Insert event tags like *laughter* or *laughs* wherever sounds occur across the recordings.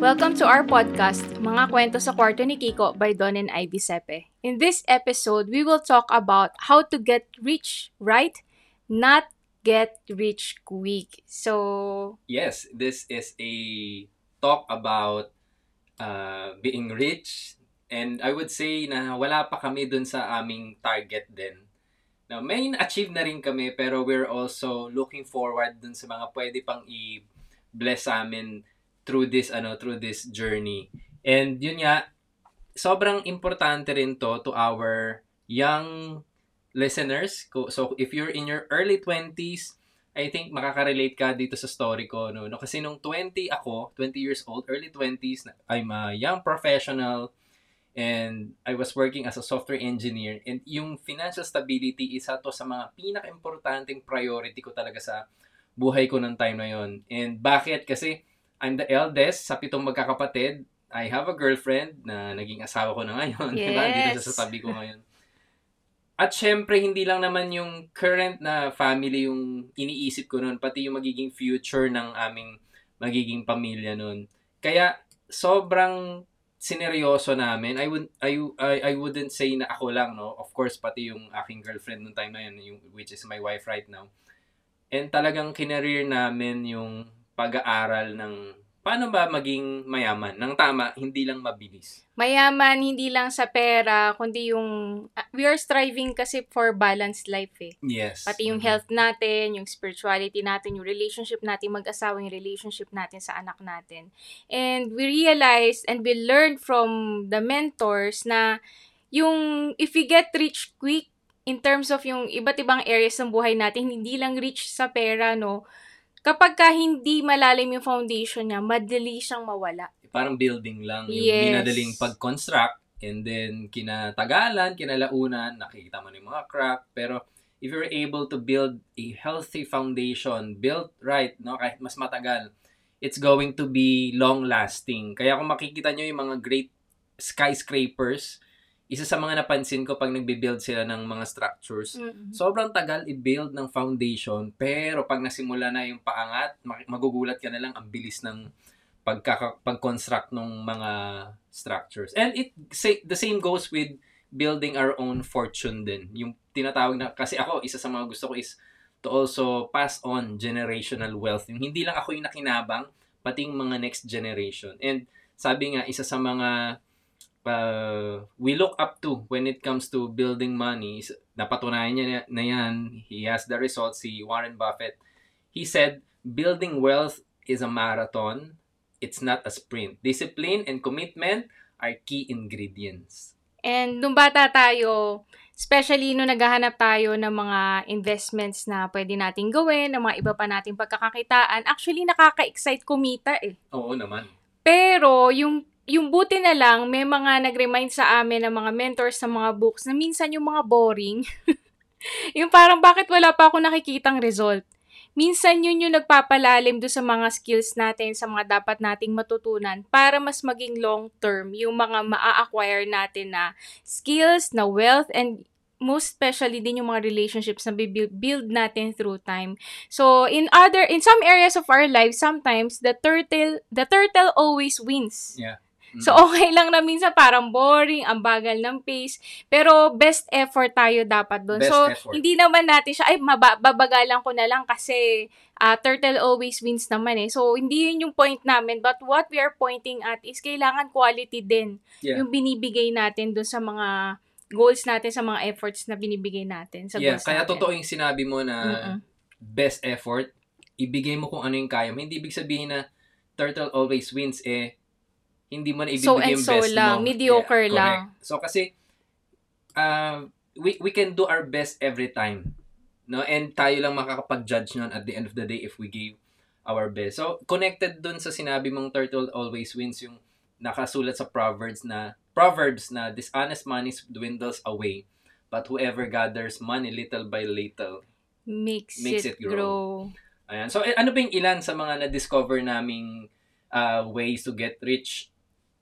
Welcome to our podcast, Mga Kwento sa Kwarto ni Kiko by Don and Ivy Sepe. In this episode, we will talk about how to get rich, right? Not get rich quick. So, Yes, this is a talk about uh, being rich and I would say na wala pa kami dun sa aming target din. Now, may achieve na rin kami pero we're also looking forward dun sa mga pwede pang i-bless sa amin through this ano through this journey. And yun nga sobrang importante rin to to our young listeners. So if you're in your early 20s, I think makaka-relate ka dito sa story ko no. no kasi nung 20 ako, 20 years old, early 20s, na- I'm a young professional and I was working as a software engineer and yung financial stability isa to sa mga pinaka-importanting priority ko talaga sa buhay ko ng time na yon. And bakit? Kasi I'm the eldest sa pitong magkakapatid. I have a girlfriend na naging asawa ko na ngayon. *laughs* Diba? Dito siya Yes. sa tabi ko ngayon. At syempre, hindi lang naman yung current na family yung iniisip ko noon, pati yung magiging future ng aming magiging pamilya noon. Kaya, sobrang sineryoso namin. I would I, I I wouldn't say na ako lang, no. Of course, pati yung aking girlfriend noong time na yun, yung, which is my wife right now. And talagang kinareer namin yung pag-aaral ng paano ba maging mayaman. Nang tama, hindi lang mabilis. mayaman hindi lang sa pera, kundi yung ah, we are striving kasi for balanced life eh. Yes. Pati yung Mhm. health natin, yung spirituality natin, yung relationship natin mag-asawa, yung relationship natin sa anak natin. And we realized and we learned from the mentors na yung if we get rich quick in terms of yung iba't ibang areas ng buhay natin, hindi lang rich sa pera, no? Kapag ka hindi malalim yung foundation niya, madali siyang mawala. parang building lang. Yung Yes. minadaling pag-construct and then kinatagalan, kinalaunan, nakikita mo na yung mga crack. Pero if you're able to build a healthy foundation, built right, no, kahit mas matagal, it's going to be long-lasting. Kaya kung makikita nyo yung mga great skyscrapers, isa sa mga napansin ko pag nagbe-build sila ng mga structures, Mm-mm. sobrang tagal i-build ng foundation, pero pag nasimula na yung paangat, magugulat ka na lang ang bilis ng pagkaka- pag-construct ng mga structures. And it say, the same goes with building our own fortune din. Yung tinatawag na, kasi ako, isa sa mga gusto ko is to also pass on generational wealth. Yung hindi lang ako yung nakinabang, pati yung mga next generation. And sabi nga, isa sa mga uh, we look up to when it comes to building money, is- napatunayan niya na yan, he has the results, si Warren Buffett. He said, building wealth is a marathon, it's not a sprint. Discipline and commitment are key ingredients. And nung bata tayo, especially nung naghahanap tayo ng mga investments na pwede nating gawin, ng mga iba pa nating pagkakakitaan, actually nakaka-excite kumita eh. Oo naman. Pero yung yung buti na lang, may mga nag-remind sa amin ng mga mentors sa mga books na minsan yung mga boring. *laughs* yung parang bakit wala pa ako nakikitang result. Minsan yun yung nagpapalalim do sa mga skills natin, sa mga dapat nating matutunan para mas maging long term yung mga maa-acquire natin na skills, na wealth, and most especially din yung mga relationships na build, natin through time. So in other in some areas of our lives sometimes the turtle the turtle always wins. Yeah. Mm. So okay lang na minsan parang boring, ang bagal ng pace, pero best effort tayo dapat doon. So effort. hindi naman natin siya ay babagalan ko na lang kasi ah, turtle always wins naman eh. So hindi yun yung point namin, but what we are pointing at is kailangan quality din Yeah. yung binibigay natin doon sa mga goals natin, sa mga efforts na binibigay natin sa yeah, goals kaya natin. totoo yung sinabi mo na Mm-mm. best effort, ibigay mo kung ano yung kaya mo. Hindi ibig sabihin na turtle always wins, eh, hindi mo na ibibigay So yung so best lang, mo. mediocre Yeah, lang. correct. So kasi, uh, we, we can do our best every time. No? And tayo lang makakapag-judge nun at the end of the day if we gave our best. So, connected dun sa sinabi mong turtle always wins yung nakasulat sa Proverbs na Proverbs na dishonest money dwindles away but whoever gathers money little by little Makes, Makes it, it grow. grow. Ayan. So, eh, ano ba yung ilan sa mga na-discover naming uh, ways to get rich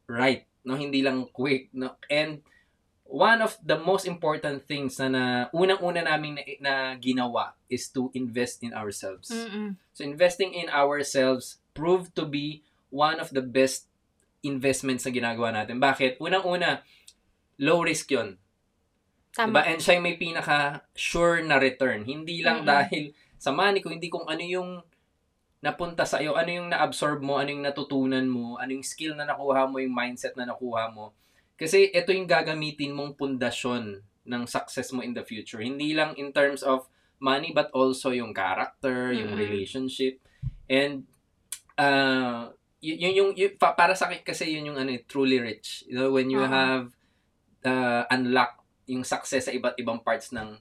right? No, hindi lang quick. No? And one of the most important things na, na unang-una naming na, na ginawa is to invest in ourselves. Mm-mm. So, investing in ourselves proved to be one of the best investments na ginagawa natin. Bakit? Unang-una, low risk yon Tama. Diba? And siya yung may pinaka sure na return. Hindi lang Mm-mm. dahil sa money ko, hindi kung ano yung napunta sa iyo, ano yung na-absorb mo, ano yung natutunan mo, ano yung skill na nakuha mo, yung mindset na nakuha mo. Kasi ito yung gagamitin mong pundasyon ng success mo in the future. Hindi lang in terms of money, but also yung character, yung Mm-mm. relationship. And, uh, yun yung, y- pa- para sa akin kasi yun yung ano, eh, truly rich. You know, when you Oo. have uh, unlock yung success sa iba't ibang parts ng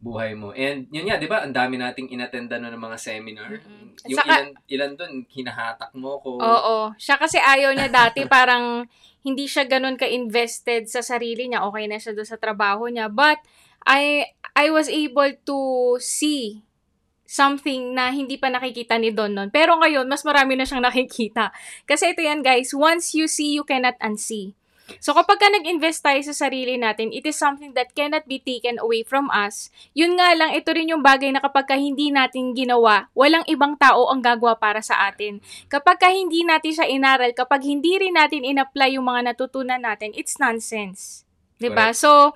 buhay mo. And yun nga, di ba, ang dami nating inattenda no ng mga seminar. Mm-mm. At Yung saka- ilan, ilan dun, hinahatak mo ko. Oo. Siya kasi ayaw niya dati *laughs* parang hindi siya ganun ka-invested sa sarili niya. Okay na siya doon sa trabaho niya. But I I was able to see something na hindi pa nakikita ni Don noon. Pero ngayon, mas marami na siyang nakikita. Kasi ito yan guys, once you see, you cannot unsee. So kapag ka nag-invest tayo sa sarili natin, it is something that cannot be taken away from us. Yun nga lang, ito rin yung bagay na kapag ka hindi natin ginawa, walang ibang tao ang gagawa para sa atin. Kapag ka hindi natin siya inaral, kapag hindi rin natin in-apply yung mga natutunan natin, it's nonsense. 'Di ba? So,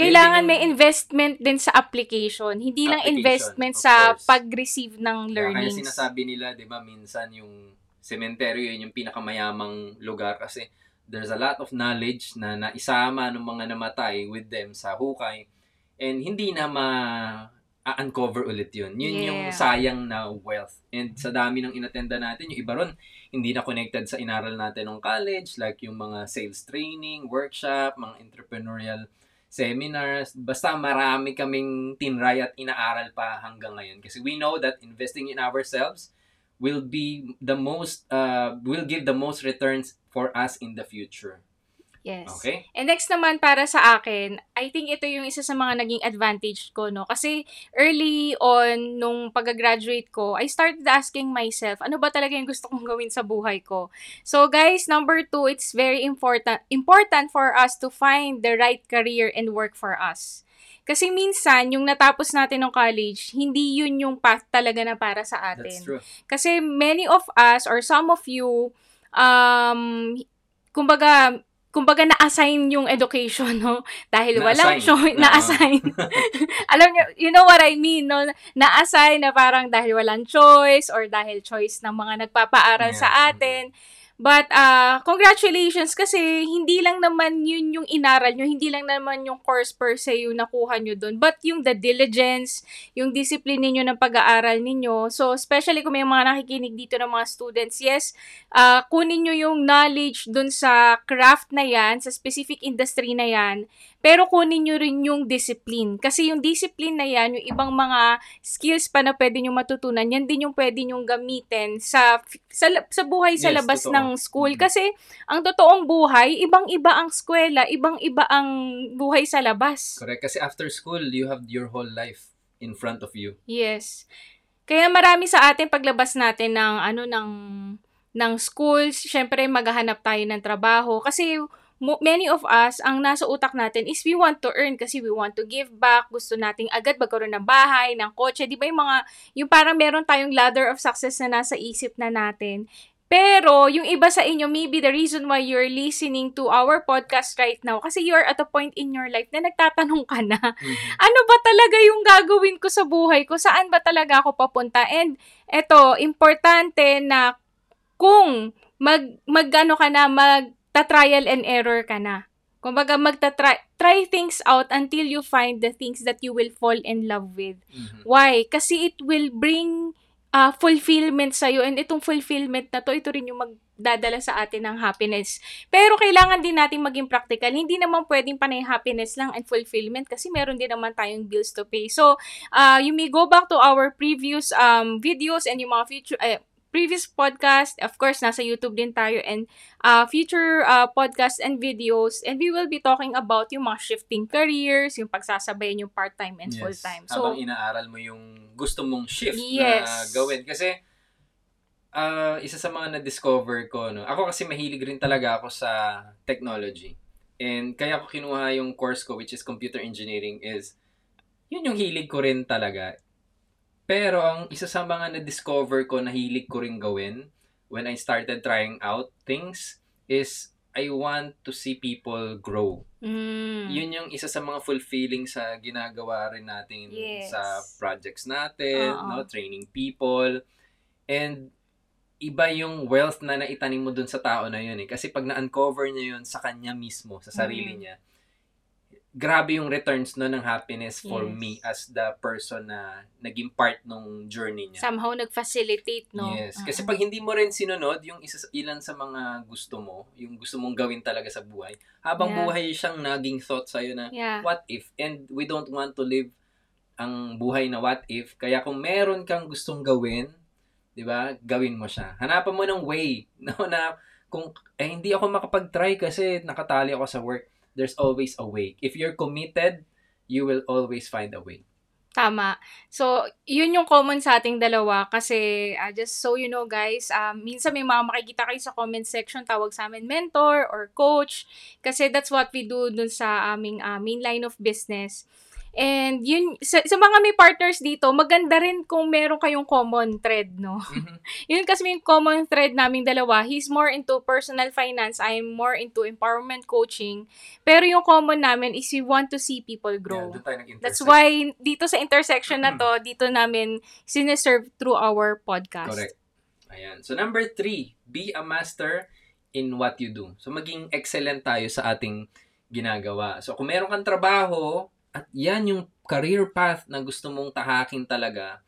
kailangan may investment din sa application. Hindi lang Application, investment sa course. pag-receive ng Kaya, kaya learnings. sinasabi nila, di ba, minsan yung sementeryo yun yung pinakamayamang lugar kasi there's a lot of knowledge na naisama ng mga namatay with them sa hukay and hindi na ma-uncover ulit yun. Yun yung Yeah. sayang na wealth. And sa dami ng inattenda natin, yung iba ron, hindi na connected sa inaral natin ng college, like yung mga sales training, workshop, mga entrepreneurial seminars. Basta marami kaming tinry at inaaral pa hanggang ngayon. Kasi we know that investing in ourselves will be the most, uh, will give the most returns for us in the future. Yes. Okay? And next naman para sa akin, I think ito yung isa sa mga naging advantage ko, no? Kasi early on, nung pag-graduate ko, I started asking myself, ano ba talaga yung gusto kong gawin sa buhay ko? So guys, number two, it's very important, important for us to find the right career and work for us. Kasi minsan, yung natapos natin ng college, hindi yun yung path talaga na para sa atin. That's true. Kasi many of us or some of you, um, kumbaga, kumbaga na-assign yung education, no? *laughs* Dahil walang Na-assign. choice, Na- na-assign. *laughs* *laughs* Alam niyo, you know what I mean, no? Na-assign na parang dahil walang choice or dahil choice ng mga nagpapaaral sa Yeah. atin. But, uh, congratulations kasi hindi lang naman yun yung inaral nyo, hindi lang naman yung course per se yung nakuha nyo dun, but yung the diligence, yung discipline ninyo ng pag-aaral ninyo. So, especially kung may mga nakikinig dito ng mga students, yes, uh, kunin nyo yung knowledge dun sa craft na yan, sa specific industry na yan, pero kunin nyo rin yung discipline. Kasi yung discipline na yan, yung ibang mga skills pa na pwede nyo matutunan, yan din yung pwede nyo gamitin sa, sa, sa buhay sa Yes, labas totoo. ng school. Mhm. Kasi ang totoong buhay, ibang-iba ang eskwela, ibang-iba ang buhay sa labas. Correct. Kasi after school, you have your whole life in front of you. Yes. Kaya marami sa atin paglabas natin ng ano ng ng school, syempre maghahanap tayo ng trabaho kasi many of us ang nasa utak natin is we want to earn kasi we want to give back, gusto nating agad magkaroon ng bahay, ng kotse, 'di ba yung mga yung parang meron tayong ladder of success na nasa isip na natin. Pero, yung iba sa inyo, maybe the reason why you're listening to our podcast right now, kasi you're at a point in your life na nagtatanong ka na, ano ba talaga yung gagawin ko sa buhay ko? Saan ba talaga ako papunta? And eto, importante na kung mag magano ka na, magta-trial and error ka na. Kumbaga magta-try try things out until you find the things that you will fall in love with. Mhm. Why? Kasi it will bring uh, fulfillment sa'yo and itong fulfillment na to, ito rin yung magdadala sa atin ng happiness. Pero kailangan din natin maging practical. Hindi naman pwedeng panay happiness lang and fulfillment kasi meron din naman tayong bills to pay. So, uh, you may go back to our previous um, videos and yung mga future, eh, previous podcast. Of course, nasa YouTube din tayo and uh, future uh, podcasts and videos. And we will be talking about yung mga shifting careers, yung pagsasabayan yung part-time and Yes. full-time. So, Habang inaaral mo yung gusto mong shift Yes. na gawin. Kasi, ah, isa sa mga na-discover ko, no? ako kasi mahilig rin talaga ako sa technology. And kaya ko kinuha yung course ko, which is computer engineering, is yun yung hilig ko rin talaga. Pero ang isa sa mga na-discover ko na hilig ko rin gawin when I started trying out things is I want to see people grow. Mm. Yun yung isa sa mga fulfilling sa ginagawa rin natin Yes. sa projects natin, Oo. no, training people. And iba yung wealth na naitanim mo dun sa tao na yun eh. Kasi pag na-uncover niya yun sa kanya mismo, sa sarili Mm. niya, grabe yung returns no ng happiness for Yes. me as the person na naging part nung journey niya. Somehow nag-facilitate, no? Yes. Kasi Oo. pag hindi mo rin sinunod yung isa, ilan sa mga gusto mo, yung gusto mong gawin talaga sa buhay, habang Yeah. buhay siyang naging thought sa'yo na, Yeah. what if? And we don't want to live ang buhay na what if. Kaya kung meron kang gustong gawin, di ba, gawin mo siya. Hanapan mo ng way, *laughs* no, na kung, eh, hindi ako makapag-try kasi nakatali ako sa work. There's always a way. If you're committed, you will always find a way. Tama. So, yun yung common sa ating dalawa kasi uh, just so you know guys, um, minsan may mga makikita kayo sa comment section tawag sa amin mentor or coach kasi that's what we do dun sa aming uh, main line of business. And yun, sa, sa mga may partners dito, maganda rin kung meron kayong common thread, no? Mhm. *laughs* Yun kasi yung common thread naming dalawa. He's more into personal finance. I'm more into empowerment coaching. Pero yung common namin is we want to see people grow. Yeah. That's why dito sa intersection na to, dito namin sineserve through our podcast. Correct. Ayan. So, number three, be a master in what you do. So, maging excellent tayo sa ating ginagawa. So, kung meron kang trabaho, at yan yung career path na gusto mong tahakin talaga,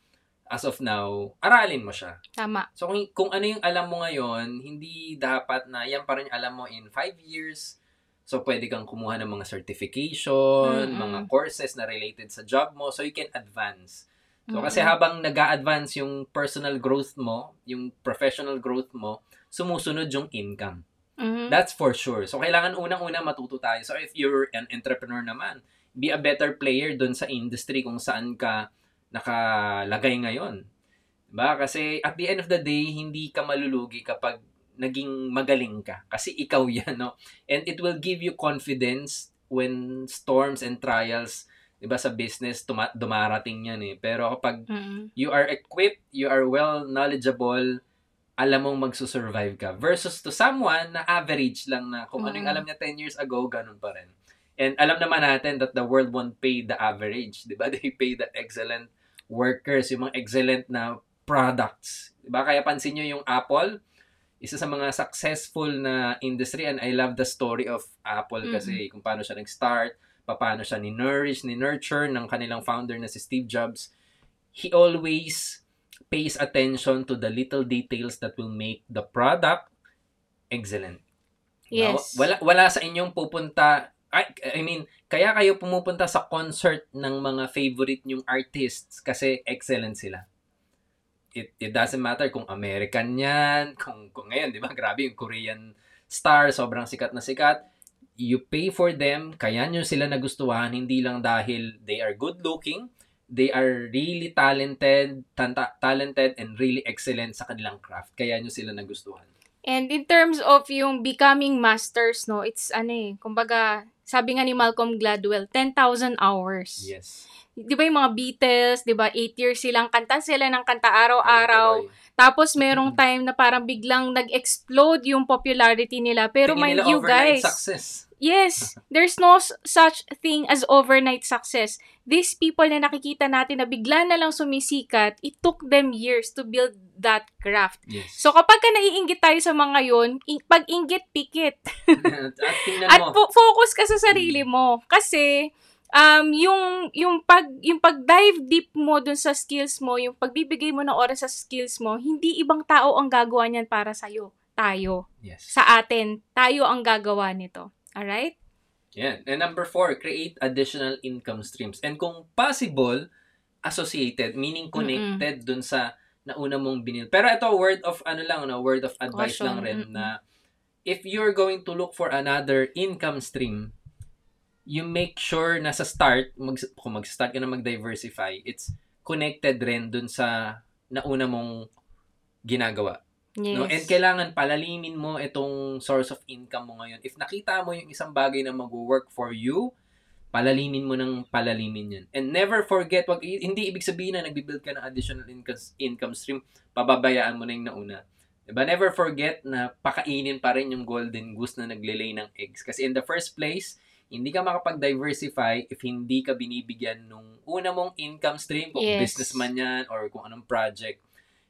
as of now, aralin mo siya. Tama. So, kung, kung ano yung alam mo ngayon, hindi dapat na yan pa rin yung alam mo in five years. So, pwede kang kumuha ng mga certification, Mm-mm. mga courses na related sa job mo, so you can advance. So, Mm-mm. kasi habang nag advance yung personal growth mo, yung professional growth mo, sumusunod yung income. Mhm. That's for sure. So, kailangan unang-una matuto tayo. So, if you're an entrepreneur naman, be a better player dun sa industry kung saan ka nakalagay ngayon. Diba? Kasi at the end of the day, hindi ka malulugi kapag naging magaling ka. Kasi ikaw *laughs* yan, no? And it will give you confidence when storms and trials, diba, sa business, tuma- dumarating yan eh. Pero kapag Mhm. you are equipped, you are well knowledgeable, alam mong magsusurvive ka. Versus to someone na average lang na kung ano yung Mm. alam niya 10 years ago, ganun pa rin. And alam naman natin that the world won't pay the average, di ba? *laughs* They pay the excellent workers, yung mga excellent na products. Di ba? Kaya pansin nyo yung Apple, isa sa mga successful na industry and I love the story of Apple kasi kung paano siya nag-start, paano siya ni-nourish, ni-nurture ng kanilang founder na si Steve Jobs. He always pays attention to the little details that will make the product excellent. Yes. Wala wala sa inyong pupunta I, I mean, kaya kayo pumupunta sa concert ng mga favorite nyong artists kasi excellent sila. It, it doesn't matter kung American yan, kung, kung ngayon, di ba, *laughs* grabe yung Korean star, sobrang sikat na sikat. You pay for them, kaya nyo sila nagustuhan, hindi lang dahil they are good looking, they are really talented, tanta- talented and really excellent sa kanilang craft. Kaya nyo sila nagustuhan. And in terms of yung becoming masters, no, it's ano eh, kumbaga, sabi nga ni Malcolm Gladwell, 10,000 hours. Yes. Di ba yung mga Beatles, di ba, 8 years silang kanta sila ng kanta araw-araw. Tuloy-tuloy. Tapos merong time na parang biglang nag-explode yung popularity nila. Pero Tingin mind nila you guys, success. Yes, there's no such thing as overnight success. These people na nakikita natin na bigla na lang sumisikat, it took them years to build that craft. Yes. So kapag ka naiinggit tayo sa mga yon, in- pag inggit, pikit. *laughs* At At fo- focus ka sa sarili mo. Kasi, um, yung, yung pag, yung pag-dive deep mo dun sa skills mo, yung pagbibigay mo ng oras sa skills mo, hindi ibang tao ang gagawa niyan para sa'yo. Tayo. yes. Sa atin. Tayo ang gagawa nito. Alright? Yan. And number four, create additional income streams. And kung possible, associated, meaning connected dun sa nauna mong binil. Pero ito, word of, ano lang, no, word of advice Caution. lang rin Mm-mm. na if you're going to look for another income stream, you make sure na sa start, mag, kung mag-start ka na mag-diversify, it's connected rin dun sa nauna mong ginagawa. Yes. No? And kailangan palalimin mo itong source of income mo ngayon. If nakita mo yung isang bagay na mag-work for you, palalimin mo ng palalimin yan. And never forget, wag, hindi ibig sabihin na nagbibuild ka ng additional income, income stream, pababayaan mo na yung nauna. Diba? Never forget na pakainin pa rin yung golden goose na naglilay ng eggs. Kasi in the first place, hindi ka makapag-diversify if hindi ka binibigyan nung una mong income stream, kung Yes. businessman yan or kung anong project.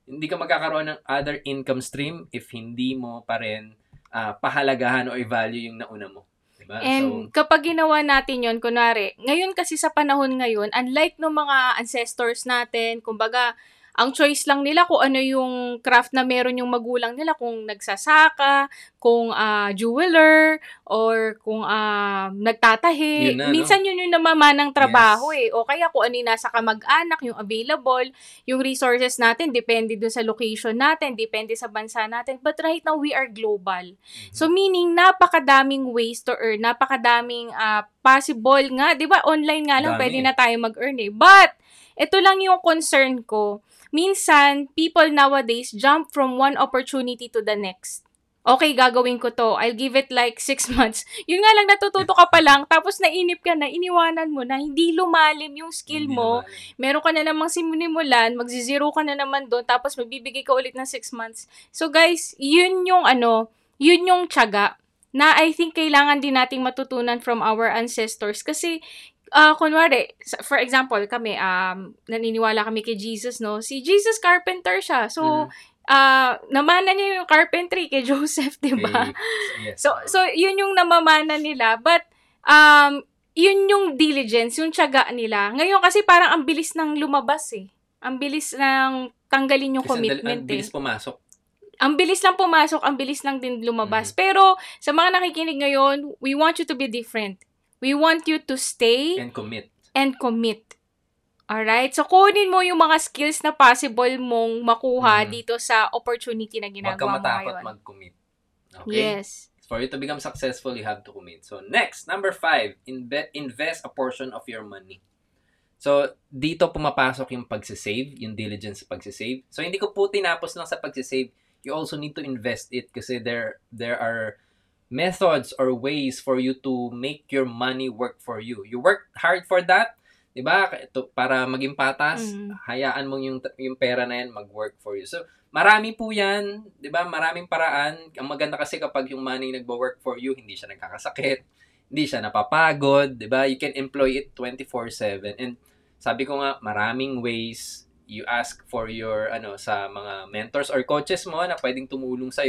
Hindi ka magkakaroon ng other income stream if hindi mo pa rin ah, pahalagahan o i-value yung nauna mo. Diba? And kapag ginawa natin yon kunwari, ngayon kasi sa panahon ngayon, unlike no mga ancestors natin, kumbaga, ang choice lang nila kung ano yung craft na meron yung magulang nila, kung nagsasaka, kung ah, jeweler, or kung ah, nagtatahi. Yun na, no? Minsan yun yung namamanang trabaho eh. O kaya kung ano yung nasa kamag-anak, yung available, yung resources natin, depende dun sa location natin, depende sa bansa natin. But right now, we are global. Mhm. So meaning napakadaming ways to earn, napakadaming ah, possible nga, 'di ba? Online nga lang Dami pwede na tayo mag-earn eh. But ito lang yung concern ko. Minsan people nowadays jump from one opportunity to the next. Okay, gagawin ko to. I'll give it like *laughs* six months. Yun nga lang, natututo ka pa lang, tapos nainip ka na, iniwanan mo na, hindi lumalim yung skill Hindi mo, naman. meron ka na namang sinimulan, magzi-zero ka na naman doon, tapos magbibigay ka ulit ng 6 months. So guys, yun yung ano, yun yung tiyaga na I think kailangan din nating matutunan from our ancestors kasi ah kunwari, for example, kami, um, naniniwala kami kay Jesus, no? Si Jesus carpenter siya. So, Mhm. ah namana niya yung carpentry kay *laughs* Joseph, di ba? Okay. Yes. So, so yun yung namamana nila. But, um, yun yung diligence, yung tiyaga nila. Ngayon kasi parang ang bilis ng lumabas eh. Ang bilis ng tanggalin yung Kasi ang commitment ang bilis eh. pumasok. Ang bilis lang pumasok, ang bilis lang din lumabas. Mhm. Pero, sa mga nakikinig ngayon, we want you to be different. We want you to stay And commit. and commit. Alright? So, kunin mo yung mga skills na possible mong makuha Mhm. dito sa opportunity na Huwag ginagawa mo matakot ngayon. mag-commit. Okay? Yes. For you to become successful, you have to commit. So, next, number five, inve- invest a portion of your money. So, dito pumapasok yung pagsisave, yung diligence sa pagsisave. So, hindi ko po tinapos lang sa pagsisave. You also need to invest it kasi there there are methods or ways for you to make your money work for you. You work hard for that, 'di ba? Ito, Para maging patas, Mhm. hayaan mong yung yung pera na yan mag-work for you. So, marami po 'yan, 'di ba? Maraming paraan. Ang maganda kasi kapag yung money nagwo-work for you, hindi siya nagkakasakit, hindi siya napapagod, 'di ba? You can employ it 24/7. And sabi ko nga, maraming ways you ask for your ano sa mga mentors or coaches mo na pwedeng tumulong sa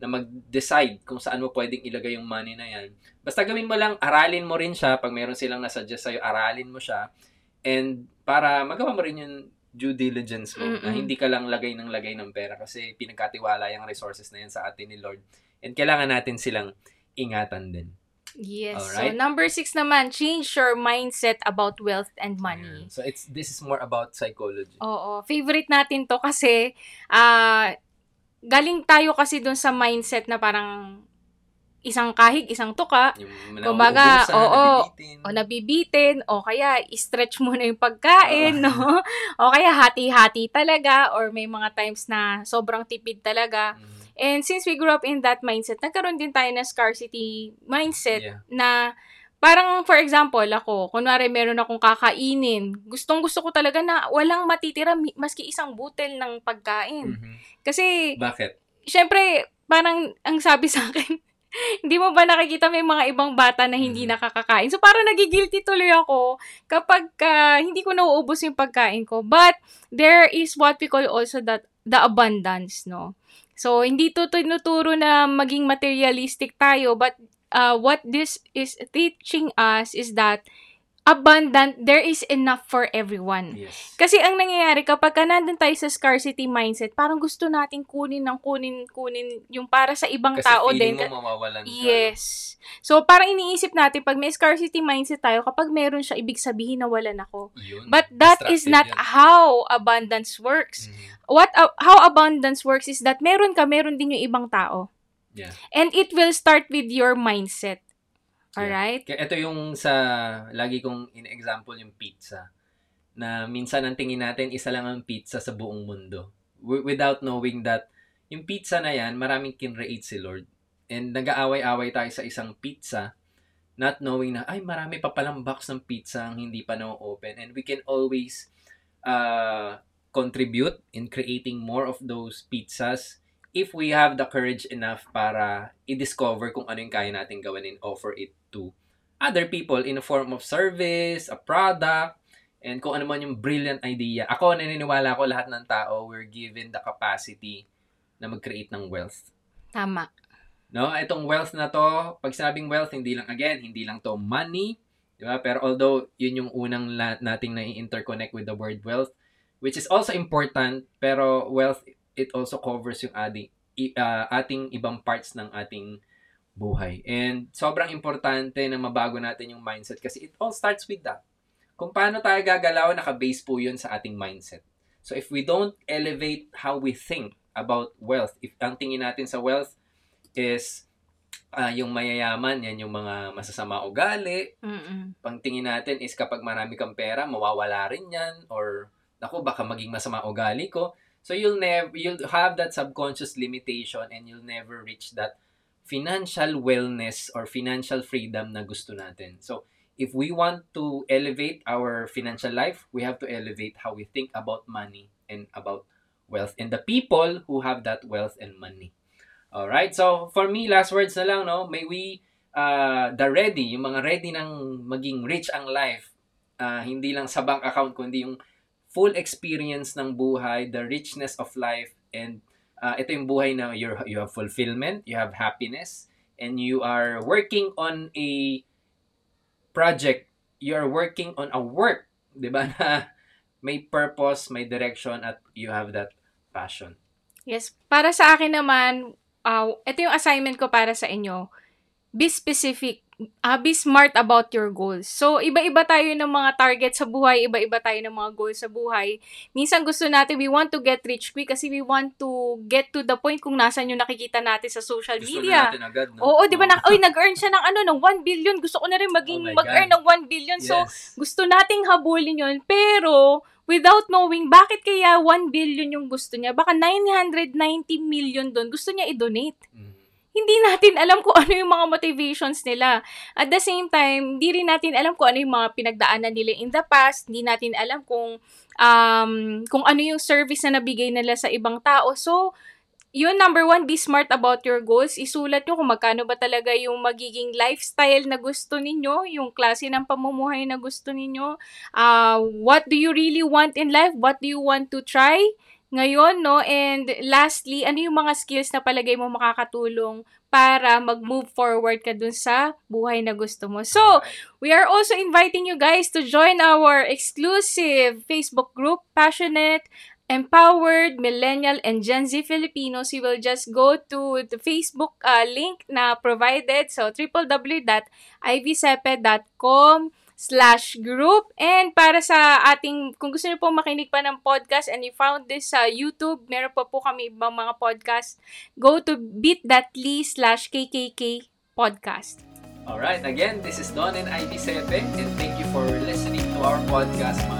na mag-decide kung saan mo pwedeng ilagay yung money na yan. Basta gawin mo lang, aralin mo rin siya. Pag meron silang nasuggest sa'yo, aralin mo siya. And para magawa mo rin yung due diligence mo na Mm-mm. hindi ka lang lagay ng lagay ng pera kasi pinagkatiwala yung resources na yan sa atin ni Lord. And kailangan natin silang ingatan din. Yes. Alright. So, number six naman, change your mindset about wealth and money. Ayan. So it's this is more about psychology. Oo. Favorite natin to kasi, ah, galing tayo kasi dun sa mindset na parang isang kahig, isang tuka, Yung Kumbaga, nauubusan, oo. nabibitin. o nabibitin, o kaya i-stretch *laughs* mo na yung pagkain, no? O kaya hati-hati talaga, or may mga times na sobrang tipid talaga. Mm. And since we grew up in that mindset, nagkaroon din tayo ng scarcity mindset Yeah. na parang for example, ako, kunwari meron akong kakainin, gustong gusto ko talaga na walang matitira maski isang butel ng pagkain. Mhm. Kasi, Bakit? syempre, parang ang sabi sa akin, *laughs* hindi mo ba nakikita may mga ibang bata na hindi Mhm. nakakakain? So, parang nagigilty tuloy ako kapag ah, hindi ko nauubos yung pagkain ko. But, there is what we call also that the abundance, no? So, hindi to tinuturo na maging materialistic tayo, but uh, what this is teaching us is that abundant, there is enough for everyone. Yes. Kasi ang nangyayari kapag ka nandun tayo sa scarcity mindset, parang gusto nating kunin ng kunin, kunin yung para sa ibang Kasi tao feeling din. mo mawawalan ka. Yes. So, parang iniisip natin, pag may scarcity mindset tayo, kapag meron siya, ibig sabihin na walan ako. Yun. But that is not yun. how abundance works. Mhm. What uh, how abundance works is that meron ka, meron din yung ibang tao. Yeah. And it will start with your mindset. Yeah. Alright? Kaya ito yung sa, lagi kong in-example yung pizza. Na minsan ang tingin natin, isa lang ang pizza sa buong mundo. Wi- Without knowing that, yung pizza na yan, maraming kinreate si Lord. And nag-aaway-away tayo sa isang pizza, not knowing na, ay, marami pa palang box ng pizza ang hindi pa na-open. And we can always uh, contribute in creating more of those pizzas if we have the courage enough para i-discover kung ano yung kaya natin gawin and offer it to other people in a form of service, a product, and kung ano man yung brilliant idea. Ako, naniniwala ko lahat ng tao, we're given the capacity na mag-create ng wealth. Tama. No, itong wealth na to, pag sinabing wealth, hindi lang again, hindi lang to money, di ba? Pero although yun yung unang la- nating na-interconnect with the word wealth, which is also important, pero wealth it also covers yung ating uh, ating ibang parts ng ating buhay. And sobrang importante na mabago natin yung mindset kasi it all starts with that. Kung paano tayo gagalaw, naka-base po yun sa ating mindset. So if we don't elevate how we think about wealth, if ang tingin natin sa wealth is uh, yung mayayaman, yan yung mga masasama ugali. Mm-mm. Pangtingin natin is kapag marami kang pera, mawawala rin yan. Or, ako, baka maging masama ugali ko. So, you'll never, you'll have that subconscious limitation and you'll never reach that financial wellness or financial freedom na gusto natin. So, if we want to elevate our financial life, we have to elevate how we think about money and about wealth and the people who have that wealth and money. Alright, so for me, last words na lang, no? May we, uh, the ready, yung mga ready ng maging rich ang life, uh, hindi lang sa bank account, kundi yung full experience ng buhay, the richness of life, and uh, ito yung buhay na you're, you have fulfillment, you have happiness, and you are working on a project, you are working on a work, di ba, *laughs* na may purpose, may direction, at you have that passion. Yes. Para sa akin naman, uh, ito yung assignment ko para sa inyo. Be specific. Uh, be smart about your goals. So, iba-iba tayo ng mga target sa buhay, iba-iba tayo ng mga goals sa buhay. Minsan gusto natin, we want to get rich quick kasi we want to get to the point kung nasan yung nakikita natin sa social Gusto media. na natin agad, no? Oo, di ba? Na, oy, nag-earn siya ng ano, ng 1 billion. Gusto ko na rin maging, Oh mag-earn ng 1 billion. So, Yes. gusto nating habulin yun. Pero, without knowing bakit kaya 1 billion yung gusto niya, baka 990 million doon gusto niya i-donate. Mm. Hindi natin alam kung ano yung mga motivations nila. At the same time, hindi rin natin alam kung ano yung mga pinagdaanan nila in the past. Hindi natin alam kung um, kung ano yung service na nabigay nila sa ibang tao. So, yun, number one, be smart about your goals. Isulat nyo kung magkano ba talaga yung magiging lifestyle na gusto ninyo, yung klase ng pamumuhay na gusto ninyo. Uh, what do you really want in life? What do you want to try? Ngayon, no? And lastly, ano yung mga skills na palagay mo makakatulong para mag-move forward ka dun sa buhay na gusto mo. So, we are also inviting you guys to join our exclusive Facebook group, Passionate Empowered Millennial and Gen Z Filipinos. You will just go to the Facebook uh, link na provided. So, www.ivsepe.com slash group. And para sa ating, kung gusto niyo po makinig pa ng podcast and you found this sa YouTube, meron pa po kami ibang mga podcast, go to bit.ly slash kkk podcast. Alright, again, this is Don and Ivy Sepe, and thank you for listening to our podcast, mga